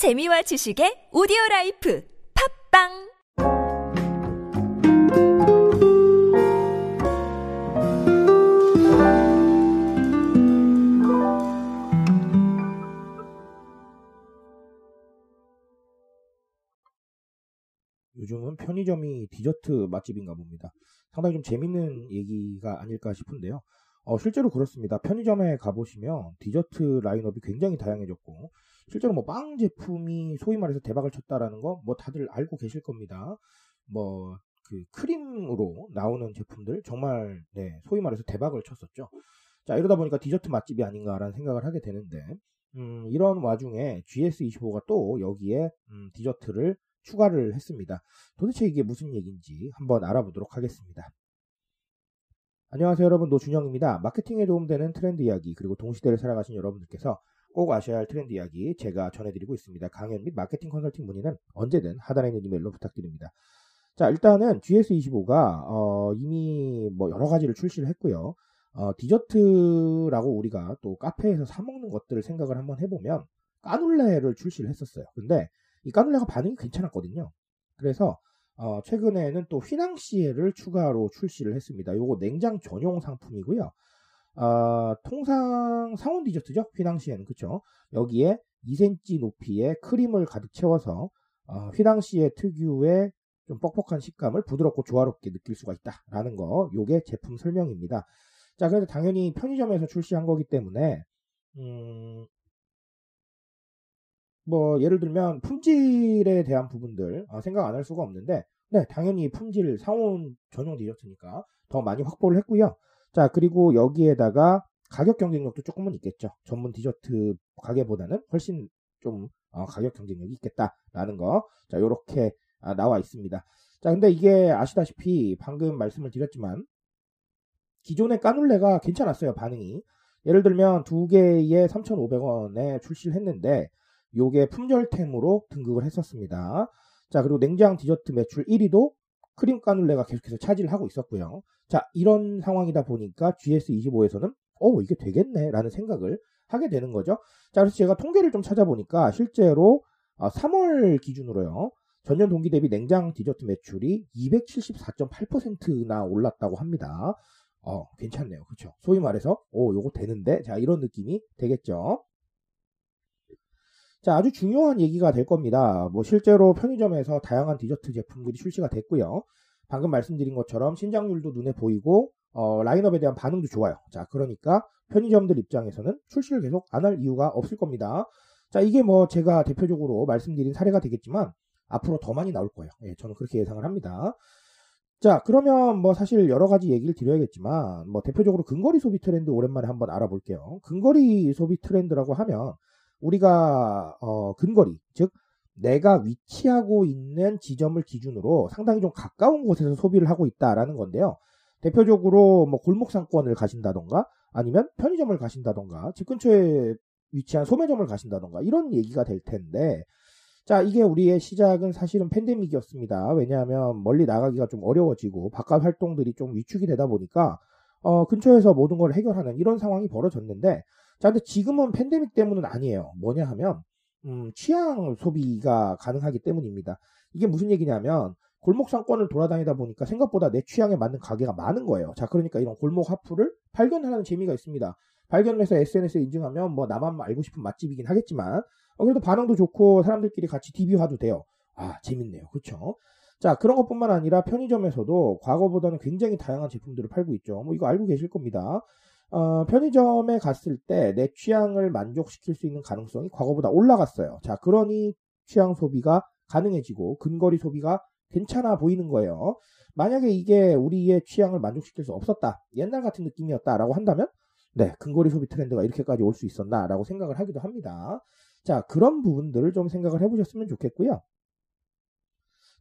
재미와 지식의 오디오 라이프 팟빵 요즘은 편의점이 디저트 맛집인가 봅니다. 상당히 좀 재밌는 얘기가 아닐까 싶은데요. 어, 실제로 그렇습니다. 편의점에 가보시면 디저트 라인업이 굉장히 다양해졌고, 실제로 뭐 빵 제품이 소위 말해서 대박을 쳤다라는 거 뭐 다들 알고 계실 겁니다. 뭐 그 크림으로 나오는 제품들 정말 네, 소위 말해서 대박을 쳤었죠. 자, 이러다 보니까 디저트 맛집이 아닌가라는 생각을 하게 되는데, 음, 이런 와중에 GS25가 또 여기에 음, 디저트를 추가를 했습니다. 도대체 이게 무슨 얘기인지 한번 알아보도록 하겠습니다. 안녕하세요 여러분 노준영입니다. 마케팅에 도움되는 트렌드 이야기 그리고 동시대를 살아가신 여러분들께서 꼭 아셔야 할 트렌드 이야기 제가 전해드리고 있습니다. 강연 및 마케팅 컨설팅 문의는 언제든 하단에 있는 이메일로 부탁드립니다. 자 일단은 GS25가 어, 이미 뭐 여러 가지를 출시를 했고요. 어, 디저트라고 우리가 또 카페에서 사 먹는 것들을 생각을 한번 해보면 까눌레를 출시를 했었어요. 근데 이 까눌레가 반응이 괜찮았거든요. 그래서 어, 최근에는 또 휘낭시에를 추가로 출시를 했습니다. 요거 냉장 전용 상품이고요. 어, 통상 상온 디저트죠. 휘낭시에는 그쵸. 여기에 2cm 높이의 크림을 가득 채워서 어, 휘낭시에 특유의 좀 뻑뻑한 식감을 부드럽고 조화롭게 느낄 수가 있다라는 거. 요게 제품 설명입니다. 자, 그래서 당연히 편의점에서 출시한 거기 때문에 음, 뭐 예를 들면 품질에 대한 부분들 아, 생각 안 할 수가 없는데 네 당연히 품질 상온 전용 디저트니까 더 많이 확보를 했고요 자 그리고 여기에다가 가격 경쟁력도 조금은 있겠죠 전문 디저트 가게보다는 훨씬 좀 어, 가격 경쟁력이 있겠다라는 거자 이렇게 아, 나와 있습니다 자 근데 이게 아시다시피 방금 말씀을 드렸지만 기존의 까눌레가 괜찮았어요 반응이 예를 들면 두 개에 3,500원에 출시를 했는데 요게 품절템으로 등극을 했었습니다. 자, 그리고 냉장 디저트 매출 1위도 크림 까눌레가 계속해서 차지를 하고 있었고요. 자, 이런 상황이다 보니까 GS25에서는 어, 이게 되겠네 라는 생각을 하게 되는 거죠. 자, 그래서 제가 통계를 좀 찾아보니까 실제로 3월 아, 기준으로요. 전년 동기 대비 냉장 디저트 매출이 274.8%나 올랐다고 합니다. 어, 괜찮네요. 그쵸? 소위 말해서, 오, 요거 되는데? 자, 이런 느낌이 되겠죠. 자, 아주 중요한 얘기가 될 겁니다. 뭐 실제로 편의점에서 다양한 디저트 제품들이 출시가 됐고요. 방금 말씀드린 것처럼 신장률도 눈에 보이고 어, 라인업에 대한 반응도 좋아요. 자, 그러니까 편의점들 입장에서는 출시를 계속 안 할 이유가 없을 겁니다. 자, 이게 뭐 제가 대표적으로 말씀드린 사례가 되겠지만 앞으로 더 많이 나올 거예요. 예, 저는 그렇게 예상을 합니다. 자, 그러면 뭐 사실 여러 가지 얘기를 드려야겠지만 뭐 대표적으로 근거리 소비 트렌드 오랜만에 한번 알아볼게요. 근거리 소비 트렌드라고 하면 우리가 어, 근거리 즉 내가 위치하고 있는 지점을 기준으로 상당히 좀 가까운 곳에서 소비를 하고 있다라는 건데요. 대표적으로 뭐 골목 상권을 가신다던가 아니면 편의점을 가신다던가 집 근처에 위치한 소매점을 가신다던가 이런 얘기가 될 텐데 자 이게 우리의 시작은 사실은 팬데믹이었습니다. 왜냐하면 멀리 나가기가 좀 어려워지고 바깥 활동들이 좀 위축이 되다 보니까 어, 근처에서 모든 걸 해결하는 이런 상황이 벌어졌는데 자, 근데 지금은 팬데믹 때문은 아니에요. 뭐냐 하면, 음, 취향 소비가 가능하기 때문입니다. 이게 무슨 얘기냐면, 골목 상권을 돌아다니다 보니까 생각보다 내 취향에 맞는 가게가 많은 거예요. 자, 그러니까 이런 골목 하프를 발견하는 재미가 있습니다. 발견을 해서 SNS에 인증하면 뭐 나만 알고 싶은 맛집이긴 하겠지만, 어, 그래도 반응도 좋고 사람들끼리 같이 DB화도 돼요. 아, 재밌네요. 그쵸? 자, 그런 것뿐만 아니라 편의점에서도 과거보다는 굉장히 다양한 제품들을 팔고 있죠. 뭐 이거 알고 계실 겁니다. 어, 편의점에 갔을 때 내 취향을 만족시킬 수 있는 가능성이 과거보다 올라갔어요. 자, 그러니 취향 소비가 가능해지고 근거리 소비가 괜찮아 보이는 거예요. 만약에 이게 우리의 취향을 만족시킬 수 없었다. 옛날 같은 느낌이었다라고 한다면 네, 근거리 소비 트렌드가 이렇게까지 올 수 있었나라고 생각을 하기도 합니다. 자, 그런 부분들을 좀 생각을 해보셨으면 좋겠고요.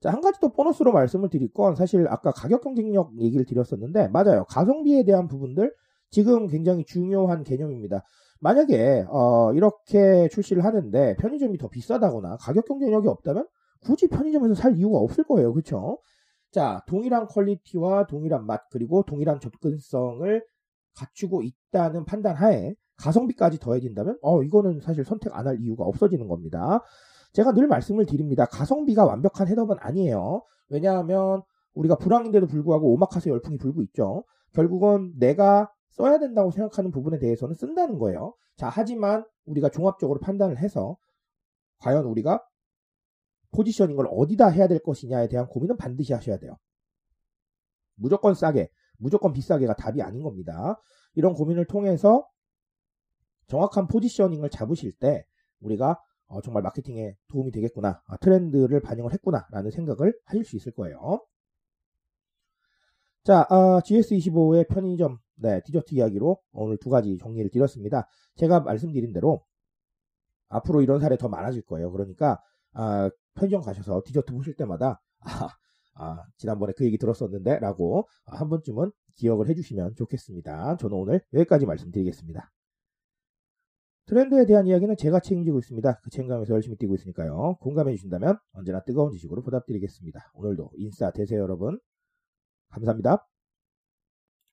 자, 한 가지 또 보너스로 말씀을 드릴 건 사실 아까 가격 경쟁력 얘기를 드렸었는데 맞아요. 가성비에 대한 부분들 지금 굉장히 중요한 개념입니다. 만약에 어, 이렇게 출시를 하는데 편의점이 더 비싸다거나 가격 경쟁력이 없다면 굳이 편의점에서 살 이유가 없을 거예요. 그렇죠? 자, 동일한 퀄리티와 동일한 맛 그리고 동일한 접근성을 갖추고 있다는 판단 하에 가성비까지 더해진다면 어 이거는 사실 선택 안 할 이유가 없어지는 겁니다. 제가 늘 말씀을 드립니다. 가성비가 완벽한 헤드업은 아니에요. 왜냐하면 우리가 불황인데도 불구하고 오마카세 열풍이 불고 있죠. 결국은 내가 써야 된다고 생각하는 부분에 대해서는 쓴다는 거예요. 자, 하지만 우리가 종합적으로 판단을 해서 과연 우리가 포지셔닝을 어디다 해야 될 것이냐에 대한 고민은 반드시 하셔야 돼요. 무조건 싸게, 무조건 비싸게가 답이 아닌 겁니다. 이런 고민을 통해서 정확한 포지셔닝을 잡으실 때 우리가 어, 정말 마케팅에 도움이 되겠구나, 아, 트렌드를 반영을 했구나라는 생각을 하실 수 있을 거예요. 자, 아, GS25의 편의점, 네, 디저트 이야기로 오늘 두 가지 정리를 드렸습니다. 제가 말씀드린 대로 앞으로 이런 사례 더 많아질 거예요. 그러니까 아, 편의점 가셔서 디저트 보실 때마다 아, 아, 지난번에 그 얘기 들었었는데 라고 한 번쯤은 기억을 해주시면 좋겠습니다. 저는 오늘 여기까지 말씀드리겠습니다. 트렌드에 대한 이야기는 제가 책임지고 있습니다. 그 책임감에서 열심히 뛰고 있으니까요. 공감해 주신다면 언제나 뜨거운 지식으로 보답드리겠습니다. 오늘도 인싸 되세요 여러분. 감사합니다.